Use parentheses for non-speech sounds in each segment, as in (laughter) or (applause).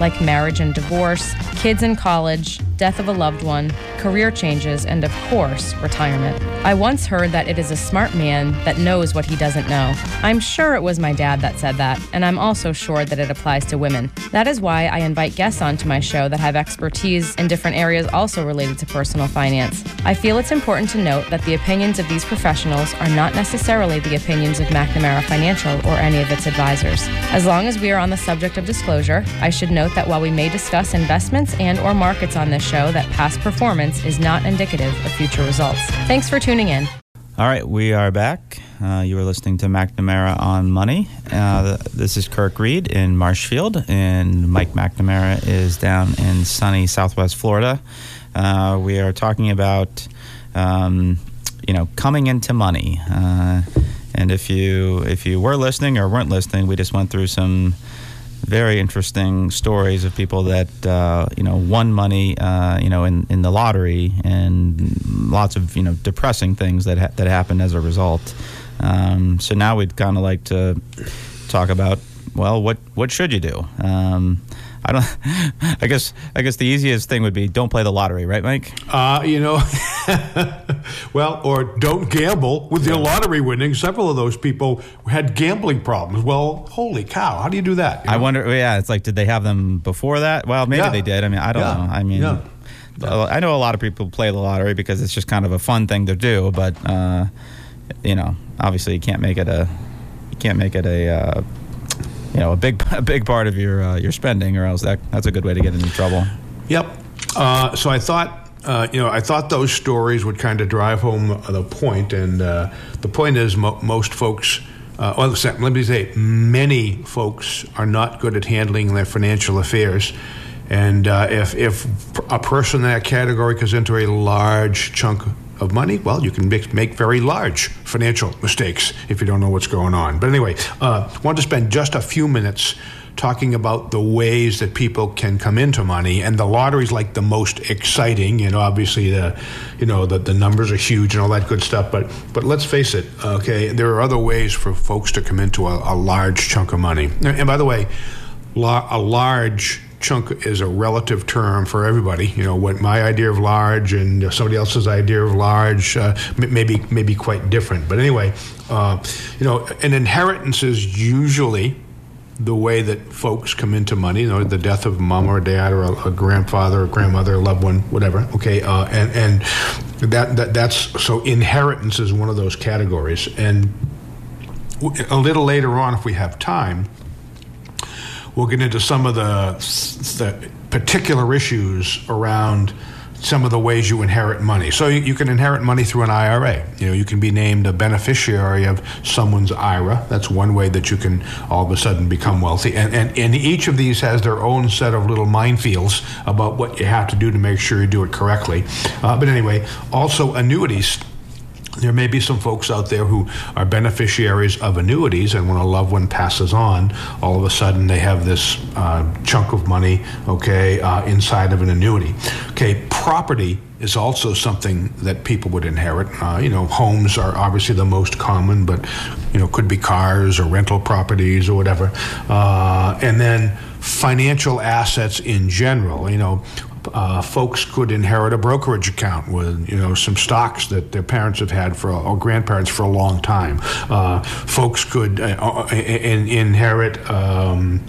like marriage and divorce, kids in college, death of a loved one, career changes, and of course, retirement. I once heard that it is a smart man that knows what he doesn't know. I'm sure it was my dad that said that, and I'm also sure that it applies to women. That is why I invite guests onto my show that have expertise in different areas also related to personal finance. I feel it's important to note that the opinions of these professionals are not necessarily the opinions of McNamara Financial or any of its advisors. As long as we are on the subject of disclosure, I should note that while we may discuss investments and or markets on this show that past performance is not indicative of future results. Thanks for tuning in. All right, we are back. Uh, you are listening to McNamara on Money. Uh, this is Kirk Reed in Marshfield, and Mike McNamara is down in sunny Southwest Florida. Uh, we are talking about, um, you know, coming into money. Uh, and if you if you were listening or weren't listening, we just went through some very interesting stories of people that uh, you know won money uh, you know in, in the lottery and lots of you know depressing things that ha- that happened as a result. Um, so now we'd kind of like to talk about well what what should you do. Um, I don't. (laughs) I guess. I guess the easiest thing would be don't play the lottery, right, Mike? Uh, you know, (laughs) well, or don't gamble with your lottery winnings. Several of those people had gambling problems. Well, holy cow! How do you do that? You I know? wonder. Yeah, it's like, did they have them before that? Well, maybe Yeah. they did. I mean, I don't Yeah. know. I mean, Yeah. I know a lot of people play the lottery because it's just kind of a fun thing to do. But uh, you know, obviously, you can't make it a you can't make it a uh, you know a big (laughs) a big part of your uh, your spending, or else that that's a good way to get into trouble. Yep. Uh, so I thought, uh, you know, I thought those stories would kind of drive home the point, and uh, the point is, mo- most folks. Uh, well, let me say, many folks are not good at handling their financial affairs, and uh, if if a person in that category goes into a large chunk of money, well, you can make, make very large financial mistakes if you don't know what's going on. But anyway, uh, want to spend just a few minutes talking about the ways that people can come into money, and the lottery's like the most exciting. Know, obviously the, you know, the, the numbers are huge and all that good stuff. But but let's face it, okay, there are other ways for folks to come into a, a large chunk of money. And, and by the way, la- a large chunk is a relative term for everybody. You know, what my idea of large and somebody else's idea of large uh, maybe maybe quite different. But anyway, uh, you know, an inheritance is usually the way that folks come into money, you know, the death of mom or dad or a, a grandfather or grandmother, a loved one, whatever. Okay, uh, and and that, that that's so inheritance is one of those categories. And A little later on, if we have time, we'll get into some of the, the particular issues around some of the ways you inherit money. So you, can inherit money through an IRA. You know, you can be named a beneficiary of someone's IRA. That's one way that you can all of a sudden become wealthy. And, and, and each of these has their own set of little minefields about what you have to do to make sure you do it correctly. Uh, but anyway, also annuities there may be some folks out there who are beneficiaries of annuities, and when a loved one passes on, all of a sudden they have this uh, chunk of money, okay, uh, inside of an annuity. Okay, property is also something that people would inherit. Uh, you know, homes are obviously the most common, but you know, could be cars or rental properties or whatever. Uh, and then financial assets in general. You know, uh, folks could inherit a brokerage account with you know some stocks that their parents have had for or grandparents for a long time. Uh, folks could uh, uh in, inherit um,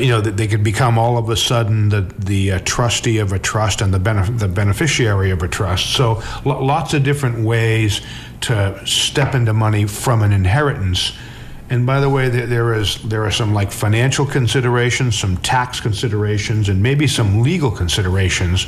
you know that they could become all of a sudden the the uh, trustee of a trust and the benef- the beneficiary of a trust. So lots of different ways to step into money from an inheritance and by the way, there is there are some like financial considerations, some tax considerations, and maybe some legal considerations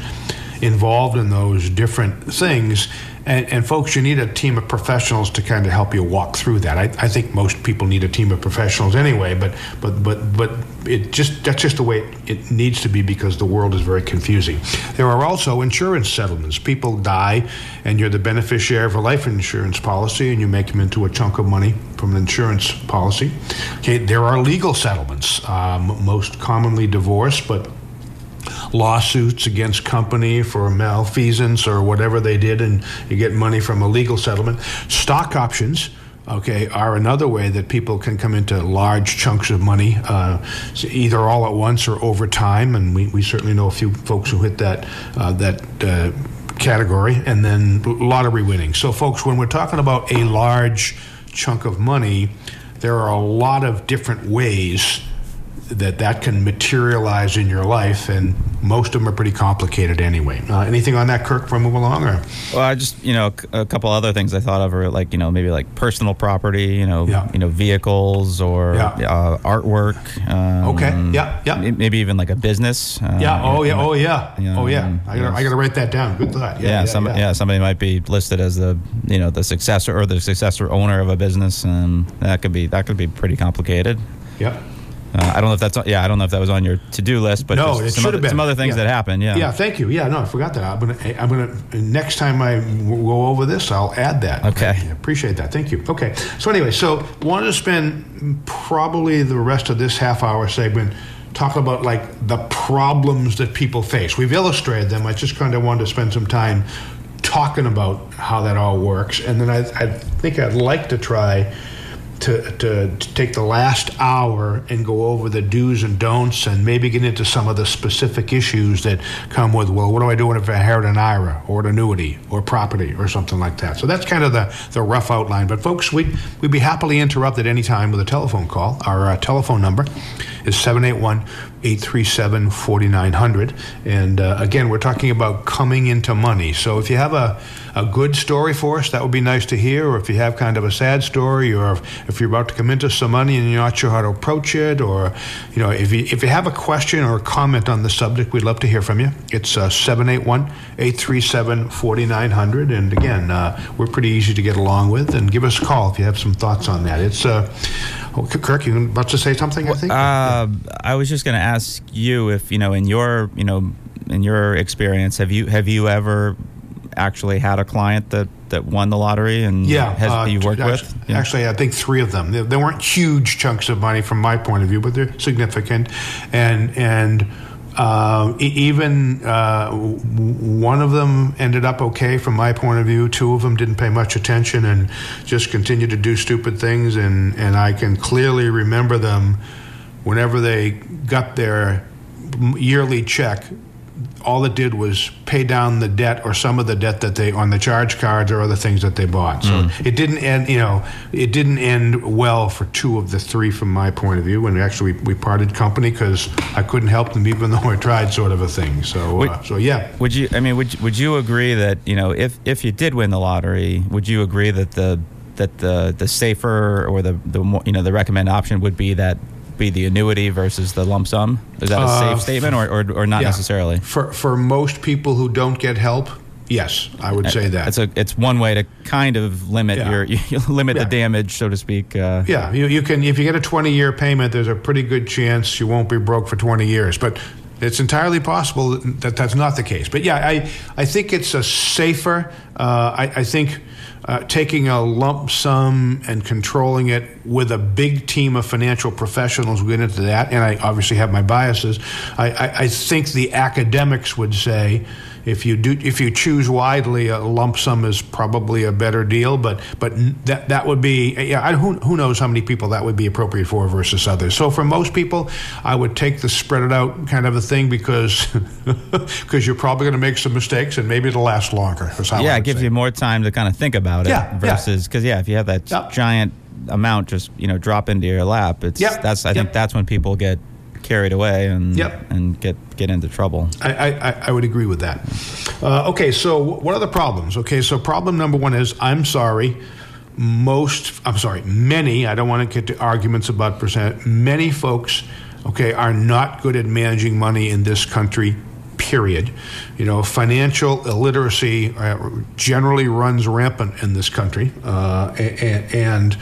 involved in those different things. And, and, folks, you need a team of professionals to kind of help you walk through that. I, I, think most people need a team of professionals anyway, but but but but it just that's just the way it, needs to be because the world is very confusing. There are also insurance settlements. People die, and you're the beneficiary of a life insurance policy, and you make them into a chunk of money from an insurance policy. Okay, there are legal settlements, um, most commonly divorce, but lawsuits against company for malfeasance or whatever they did, and you get money from a legal settlement. Stock options okay, are another way that people can come into large chunks of money, uh, either all at once or over time. And we, we certainly know a few folks who hit that uh, that uh, category. And then lottery winning. So, folks, when we're talking about a large chunk of money, there are a lot of different ways that that can materialize in your life, and most of them are pretty complicated anyway. Uh, anything on that, Kirk, before we move along? Or? Well, I just you know a couple other things I thought of are like you know maybe like personal property, you know, yeah. you know vehicles or yeah. uh, artwork. Um, okay. Yeah. Yeah. Maybe even like a business. Uh, yeah. Oh yeah. oh yeah. You know, oh yeah. I gotta, I gotta write that down. Good thought. Yeah. Yeah. yeah, some, yeah. Somebody might be listed as the you know the successor or the successor owner of a business, and that could be that could be pretty complicated. Yeah. Uh, I don't know if that's yeah I don't know if that was on your to do list, but no, it some, should other, have been. some other things yeah. that happened. Yeah. Yeah. Thank you. Yeah. No, I forgot that. I'm gonna I'm gonna next time I go over this, I'll add that. Okay. I appreciate that. Thank you. Okay. So anyway, so wanted to spend probably the rest of this half hour segment talk about like the problems that people face. We've illustrated them. I just kind of wanted to spend some time talking about how that all works, and then I, I think I'd like to try to, to, to, take the last hour and go over the do's and don'ts and maybe get into some of the specific issues that come with, well, what do I do if I inherit an IRA or an annuity or property or something like that? So that's kind of the, the rough outline. But folks, we'd, we'd be happily interrupted any time with a telephone call. Our uh, telephone number is 781 837 4900. And uh, again, we're talking about coming into money. So if you have a, a good story for us, that would be nice to hear. Or if you have kind of a sad story, or if, if you're about to come into some money and you're not sure how to approach it, or you know, if you, if you have a question or a comment on the subject, we'd love to hear from you. It's uh, 781 837 4900. And again, uh, we're pretty easy to get along with. And give us a call if you have some thoughts on that. It's uh, Oh, Kirk, you about to say something? I think. Uh, I was just going to ask you if you know, in your you know, in your experience, have you have you ever actually had a client that that won the lottery and yeah, has, uh, you worked actually, with? Yeah. Actually, I think three of them. They, they, weren't huge chunks of money from my point of view, but they're significant, and and uh, even uh, one of them ended up okay from my point of view. Two of them didn't pay much attention and just continued to do stupid things. And, and I can clearly remember them whenever they got their yearly check all it did was pay down the debt or some of the debt that they on the charge cards or other things that they bought. So mm. it didn't end, you know, it didn't end well for two of the three from my point of view. And actually, we, we parted company because I couldn't help them even (laughs) though I tried, sort of a thing. So, would, uh, so yeah. Would you? I mean, would would you agree that you know, if if you did win the lottery, would you agree that the that the the safer or the the more, you know the recommended option would be that be the annuity versus the lump sum? Is that a uh, safe statement or, or, or not yeah. necessarily? For, for most people who don't get help, yes, I would say that. It's a it's one way to kind of limit yeah. your (laughs) you limit yeah. the damage, so to speak. Uh, yeah, you, you can if you get a 20 year payment, there's a pretty good chance you won't be broke for 20 years, but. It's entirely possible that that's not the case. But yeah, I, I think it's a safer. Uh, I, I think uh, taking a lump sum and controlling it with a big team of financial professionals we get into that, and I obviously have my biases. I, I, I think the academics would say if you do if you choose widely, a lump sum is probably a better deal. But but that that would be yeah. I, who who knows how many people that would be appropriate for versus others. So for most people, I would take the spread it out kind of a thing because (laughs) because you're probably going to make some mistakes and maybe it'll last longer. Yeah, it gives say. you more time to kind of think about it. Yeah, versus because yeah. yeah, if you have that yep. giant amount just you know drop into your lap, it's yep. that's I yep. think that's when people get carried away and yep. and get get into trouble. I, I, I would agree with that. Uh, okay, so what are the problems? Okay, so problem number one is I'm sorry. Most, I'm sorry, many, I don't want to get to arguments about percent, many folks, okay, are not good at managing money in this country period. You know, financial illiteracy uh, generally runs rampant in this country, uh, and,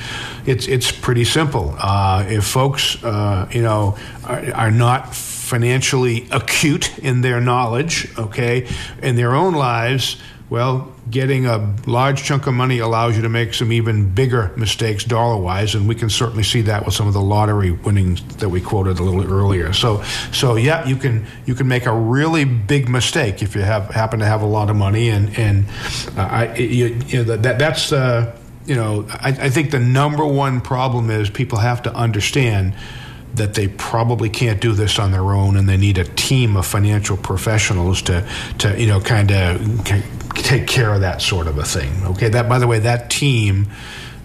it's it's pretty simple. Uh, if folks, uh, you know, are, are not financially acute in their knowledge, okay, in their own lives well, getting a large chunk of money allows you to make some even bigger mistakes dollar wise, and we can certainly see that with some of the lottery winnings that we quoted a little earlier. So, so yeah, you can you can make a really big mistake if you have happen to have a lot of money, and and uh, I you, you know, that that's uh, you know I, I think the number one problem is people have to understand that they probably can't do this on their own and they need a team of financial professionals to to you know kind of take care of that sort of a thing. Okay, that by the way, that team,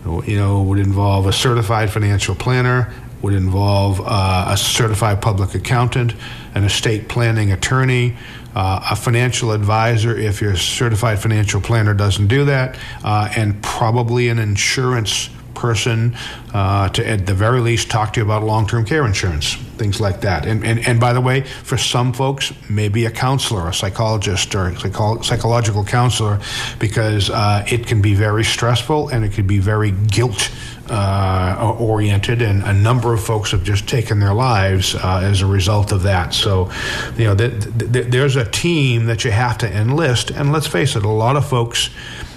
you know, would involve a certified financial planner, would involve uh, a certified public accountant, an estate planning attorney, uh, a financial advisor if your certified financial planner doesn't do that, uh, and probably an insurance person uh, to, at the very least, talk to you about long term care insurance, things like that. And, and, and by the way, for some folks, maybe a counselor, a psychologist, or psycho- psychological counselor, because uh, it can be very stressful and it can be very guilt. Uh, oriented, and a number of folks have just taken their lives uh, as a result of that. So, you know, th- th- there's a team that you have to enlist, and let's face it, a lot of folks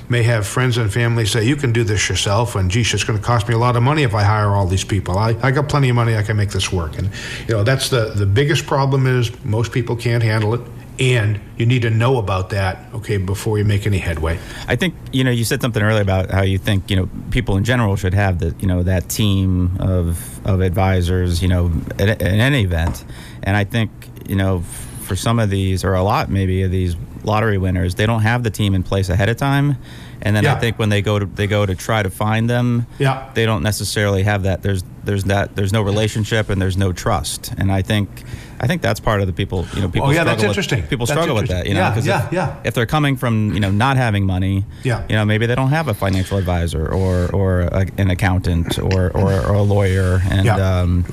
may have friends and family say, You can do this yourself, and geez, it's going to cost me a lot of money if I hire all these people. I, I got plenty of money, I can make this work. And, you know, that's the, the biggest problem is most people can't handle it and you need to know about that okay before you make any headway i think you know you said something earlier about how you think you know people in general should have the you know that team of of advisors you know in any event and i think you know for some of these or a lot maybe of these lottery winners, they don't have the team in place ahead of time. And then yeah. I think when they go to they go to try to find them, yeah. they don't necessarily have that. There's there's that there's no relationship and there's no trust. And I think I think that's part of the people. You know, people. Oh yeah, that's interesting. People that's struggle with that. You know, yeah, yeah, if, yeah. If they're coming from you know not having money, yeah. you know maybe they don't have a financial advisor or or a, an accountant or, or, or a lawyer and. Um,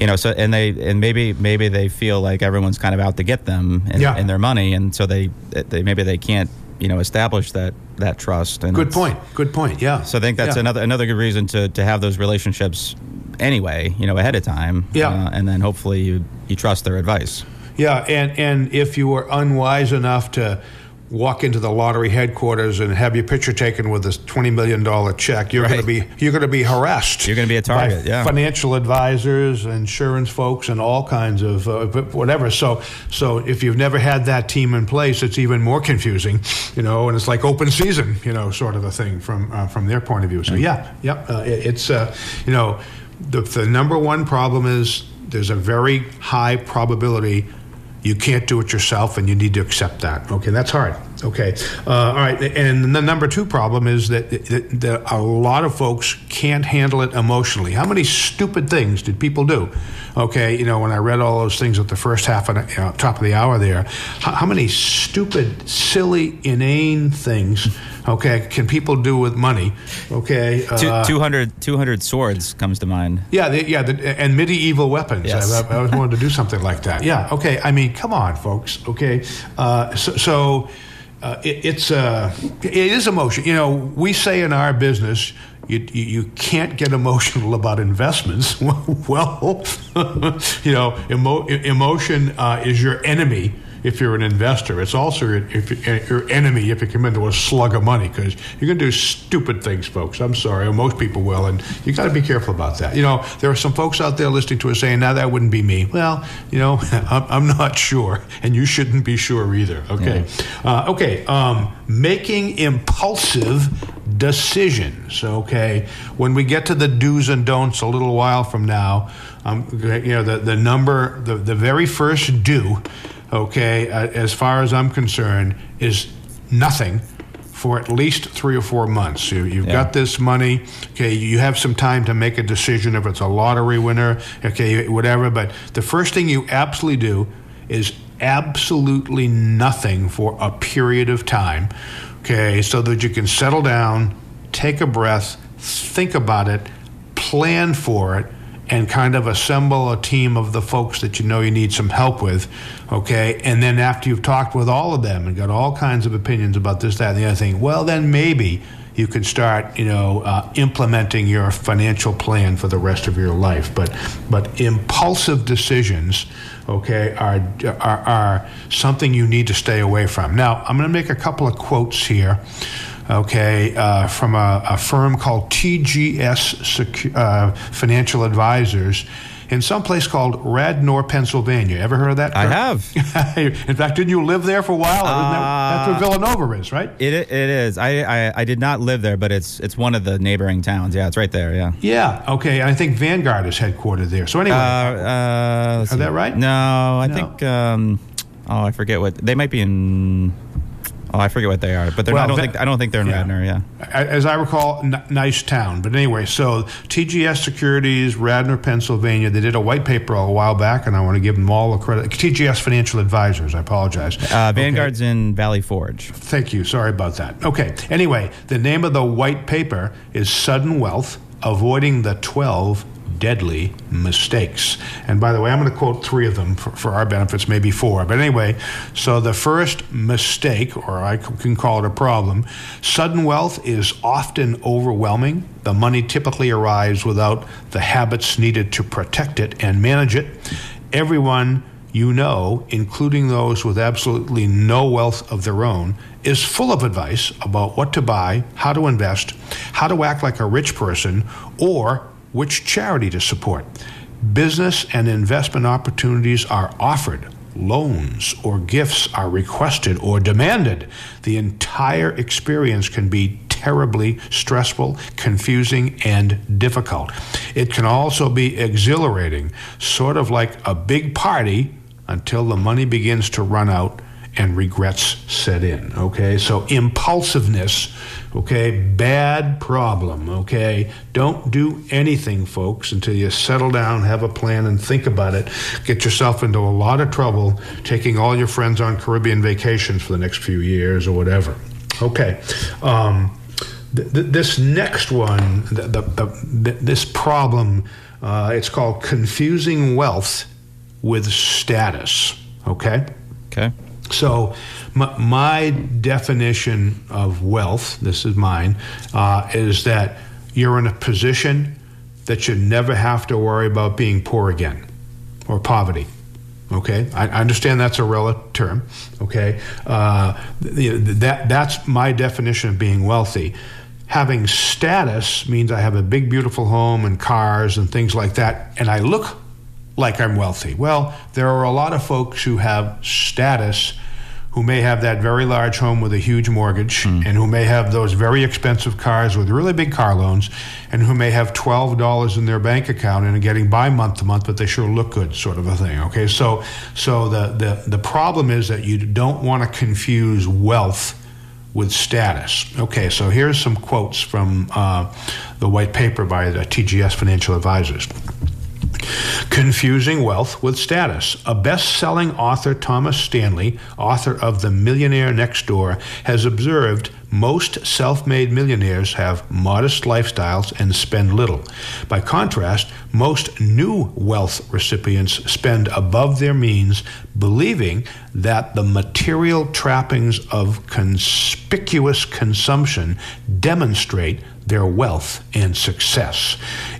you know so and they and maybe maybe they feel like everyone's kind of out to get them and, yeah. and their money and so they they maybe they can't you know establish that that trust and good point. Good point. Yeah. So i think that's yeah. another another good reason to to have those relationships anyway you know ahead of time. Yeah. Uh, and then hopefully you you trust their advice. Yeah and and if you were unwise enough to walk into the lottery headquarters and have your picture taken with this twenty million dollar check, you're right. going to be you're going to be harassed. You're going to be a target. yeah, financial advisors, insurance folks, and all kinds of uh, whatever. So so if you've never had that team in place, it's even more confusing, you know, and it's like open season, you know, sort of a thing from uh, from their point of view. So yeah, yeah, uh, it, it's uh, you know, the, the number one problem is there's a very high probability you can't do it yourself, and you need to accept that. Okay, that's hard. Okay, uh, all right. And the number two problem is that, that, that, a lot of folks can't handle it emotionally. How many stupid things did people do? Okay, you know, when I read all those things at the first half of you know, top of the hour there, how, how many stupid, silly, inane things? Okay, can people do with money? Okay, uh, 200, 200 swords comes to mind. Yeah, the, yeah, the, and medieval weapons. Yes. I, I, always wanted to do something like that. Yeah, okay. I mean, come on, folks. Okay, uh, so. so uh, it, it's uh, it is emotion. You know, we say in our business, you, you, you can't get emotional (laughs) about investments. (laughs) well, (laughs) you know, emo, emotion uh, is your enemy if you're an investor. It's also your, if, your enemy if you come into a slug of money because you're going to do stupid things, folks. I'm sorry, most people will, and you got to be careful about that. You know, there are some folks out there listening to us saying, "Now that wouldn't be me." Well, you know, (laughs) I'm, I'm not sure, and you shouldn't be sure either. Okay, uh, okay. Um, making impulsive decisions. Okay, when we get to the do's and don'ts a little while from now, um, you know, the the number, the the very first do, okay, uh, as far as I'm concerned, is nothing for at least three or four months. You, have yeah. got this money. Okay, you have some time to make a decision if it's a lottery winner. Okay, whatever. But the first thing you absolutely do is absolutely nothing for a period of time. Okay, so that you can settle down, take a breath, think about it, plan for it, and kind of assemble a team of the folks that you know you need some help with, okay? And then after you've talked with all of them and got all kinds of opinions about this, that, and the other thing, well, then maybe you can start, you know, uh, implementing your financial plan for the rest of your life. But, but impulsive decisions, okay, are, are, are something you need to stay away from. Now, I'm going to make a couple of quotes here okay, uh, from a, a, firm called TGS Secu- uh, Financial Advisors in some place called Radnor, Pennsylvania. Ever heard of that? I have. (laughs) in fact, didn't you live there for a while? Uh, that's where Villanova is, right? It it is. I, I, I did not live there, but it's it's one of the neighboring towns. Yeah, it's right there. Yeah. Yeah. Okay. I think Vanguard is headquartered there. So anyway, uh, uh, is that right? No, I no. think. Um, oh, I forget what they might be in. Oh, I forget what they are, but well, I don't think I don't think they're in yeah. Radnor. Yeah, as I recall, n- nice town. But anyway, so TGS Securities, Radnor, Pennsylvania. They did a white paper a while back, and I want to give them all the credit. TGS Financial Advisors. I apologize. Uh, Vanguard's okay. in Valley Forge. Thank you. Sorry about that. Okay. Anyway, the name of the white paper is Sudden Wealth: Avoiding the Twelve deadly mistakes. And by the way, I'm going to quote three of them for, for, our benefits, maybe four. But anyway, so the first mistake, or I can call it a problem, sudden wealth is often overwhelming. The money typically arrives without the habits needed to protect it and manage it. Everyone you know, including those with absolutely no wealth of their own, is full of advice about what to buy, how to invest, how to act like a rich person, or which charity to support. Business and investment opportunities are offered. Loans or gifts are requested or demanded. The entire experience can be terribly stressful, confusing, and difficult. It can also be exhilarating, sort of like a big party until the money begins to run out and regrets set in. Okay, so impulsiveness, okay, bad problem. Okay, don't do anything, folks, until you settle down, have a plan, and think about it. Get yourself into a lot of trouble taking all your friends on Caribbean vacations for the next few years or whatever. Okay. Um, th- th- this next one, the, the, the, this problem, uh, it's called confusing wealth with status. Okay. Okay. So, my, my, definition of wealth, this is mine, uh, is that you're in a position that you never have to worry about being poor again or poverty. Okay, I, I understand that's a relative term. Okay, uh, that that's my definition of being wealthy. Having status means I have a big, beautiful home and cars and things like that, and I look like I'm wealthy. Well, there are a lot of folks who have status who may have that very large home with a huge mortgage mm. and who may have those very expensive cars with really big car loans and who may have $12 in their bank account and are getting by month to month but they sure look good sort of a thing okay so so the the, the problem is that you don't want to confuse wealth with status. Okay, so here's some quotes from uh, the white paper by the TGS Financial Advisors. Confusing Wealth with Status. A best selling author, Thomas Stanley, author of The Millionaire Next Door, has observed most self made millionaires have modest lifestyles and spend little. By contrast, most new wealth recipients spend above their means, believing that the material trappings of conspicuous consumption demonstrate their wealth and success.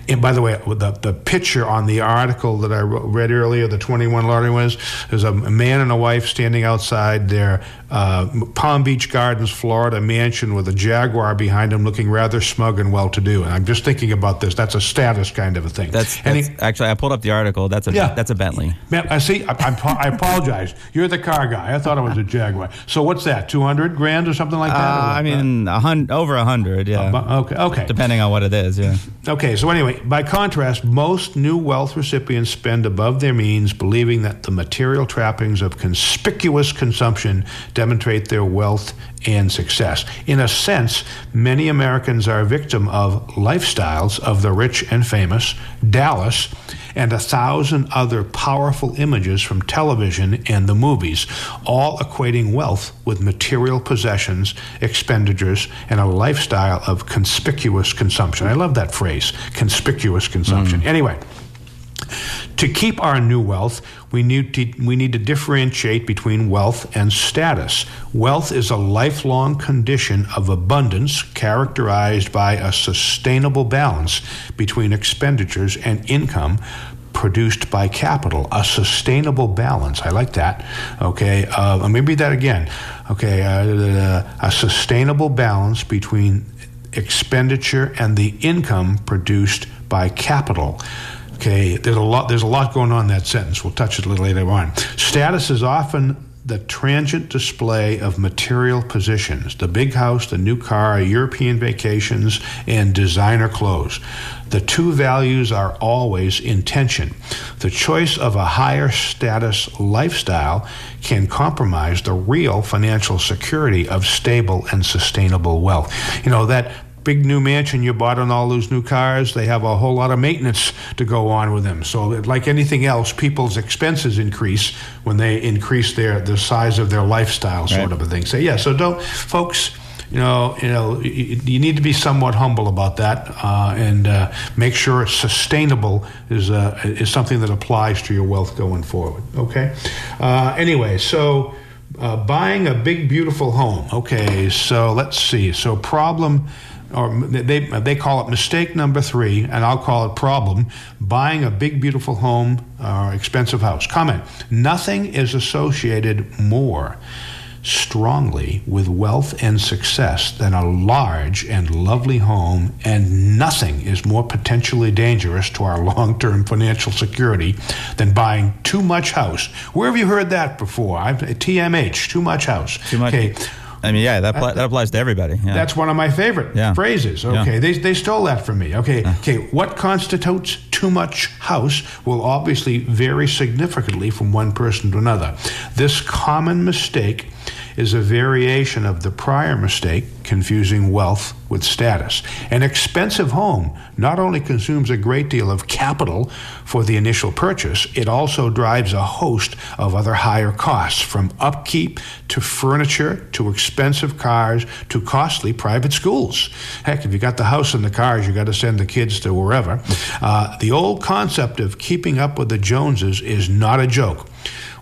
And by the way, the, the picture on the article that I read earlier, the 21 lottery winners, there's a man and a wife standing outside their uh, Palm Beach Gardens, Florida mansion with a Jaguar behind them looking rather smug and well to do. And I'm just thinking about this. That's a status kind of a thing. That's, that's he, actually, I pulled up the article. That's a, yeah, that's a Bentley. Man, I see. I, I, I, apologize. You're the car guy. I thought it was a Jaguar. So what's that, 200 grand or something like that? Uh, I mean, a hundred, over a 100, yeah. Uh, okay, okay. Depending on what it is, yeah. Okay, so anyway, by contrast, most new wealth recipients spend above their means, believing that the material trappings of conspicuous consumption demonstrate their wealth and success. In a sense, many Americans are a victim of lifestyles of the rich and famous, Dallas, and a thousand other powerful images from television and the movies, all equating wealth with material possessions, expenditures, and a lifestyle of conspicuous consumption. I love that phrase, conspicuous consumption. Mm. Anyway, to keep our new wealth, we need to, we need to differentiate between wealth and status. Wealth is a lifelong condition of abundance characterized by a sustainable balance between expenditures and income produced by capital, a sustainable balance. I like that. Okay, uh, let me read that again. Okay, uh, a sustainable balance between expenditure and the income produced by capital. Okay, there's a lot. There's a lot going on in that sentence. We'll touch it a little later on. Status is often the transient display of material positions the big house, the new car, European vacations, and designer clothes. The two values are always in tension. The choice of a higher status lifestyle can compromise the real financial security of stable and sustainable wealth. You know, that big new mansion you bought and all those new cars, they have a whole lot of maintenance to go on with them. So, like anything else, people's expenses increase when they increase their the size of their lifestyle, sort right. of a thing. So, yeah. So, don't, folks. You know, you know, you, you need to be somewhat humble about that, uh, and uh, make sure it's sustainable is uh, is something that applies to your wealth going forward. Okay. Uh, anyway, so. Uh, buying a big beautiful home okay so let's see so problem or they, they call it mistake number three, and I'll call it problem buying a big, beautiful home or expensive house. Comment Nothing is associated more strongly with wealth and success than a large and lovely home, and nothing is more potentially dangerous to our (laughs) long term financial security than buying too much house. Where have you heard that before? I've, TMH, too much house. Too much. Okay. I mean, yeah, that, pl- that applies to everybody. Yeah. That's one of my favorite yeah. phrases. Okay, yeah. they, they stole that from me. Okay, okay, what constitutes too much house will obviously vary significantly from one person to another. This common mistake is a variation of the prior mistake, confusing wealth with status. An expensive home not only consumes a great deal of capital for the initial purchase, it also drives a host of other higher costs, from upkeep to furniture to expensive cars to costly private schools. Heck, if you got the house and the cars, you got to send the kids to wherever. Uh, the old concept of keeping up with the Joneses is not a joke.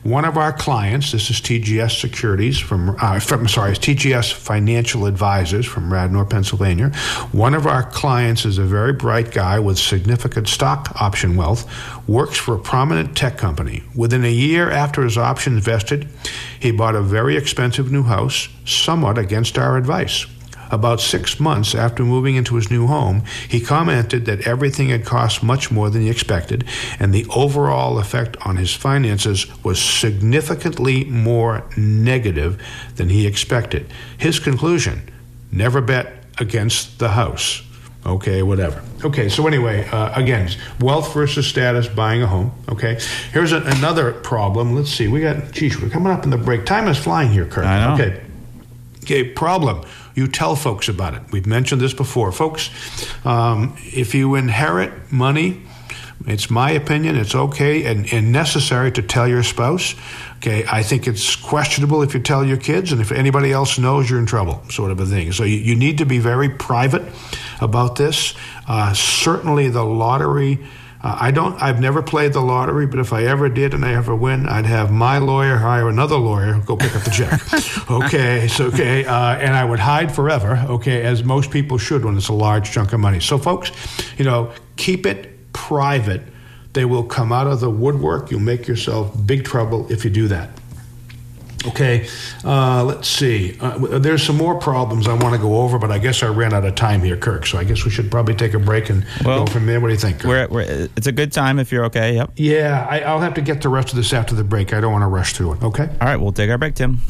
One of our clients, this is TGS Securities from, uh, from sorry, it's TGS Financial Advisors from Radnor, Pennsylvania. One of our clients is a very bright guy with significant stock option wealth, works for a prominent tech company. Within a year after his options vested, he bought a very expensive new house, somewhat against our advice. About six months after moving into his new home, he commented that everything had cost much more than he expected, and the overall effect on his finances was significantly more negative than he expected. His conclusion never bet against the house. Okay, whatever. Okay, so anyway, uh, again, wealth versus status, buying a home. Okay, here's a, another problem. Let's see. We got, geez, we're coming up in the break. Time is flying here, Kirk. I know. Okay. Okay, problem you tell folks about it. We've mentioned this before. Folks, um, if you inherit money It's my opinion. It's okay and, and necessary to tell your spouse. Okay, I think it's questionable if you tell your kids, and if anybody else knows, you're in trouble, sort of a thing. So you, you need to be very private about this. Uh, certainly, the lottery. Uh, I don't. I've never played the lottery, but if I ever did and I ever win, I'd have my lawyer hire another lawyer go pick up the check. (laughs) okay, so okay, uh, and I would hide forever. Okay, as most people should when it's a large chunk of money. So, folks, you know, keep it private. They will come out of the woodwork. You'll make yourself big trouble if you do that. Okay, uh, let's see. Uh, there's some more problems I want to go over, but I guess I ran out of time here, Kirk. So I guess we should probably take a break and Well, go from there. What do you think? Kirk? We're, we're, it's a good time if you're okay. Yep. yeah, I, I'll have to get the rest of this after the break. I don't want to rush through it. Okay. All right, we'll take our break, Tim.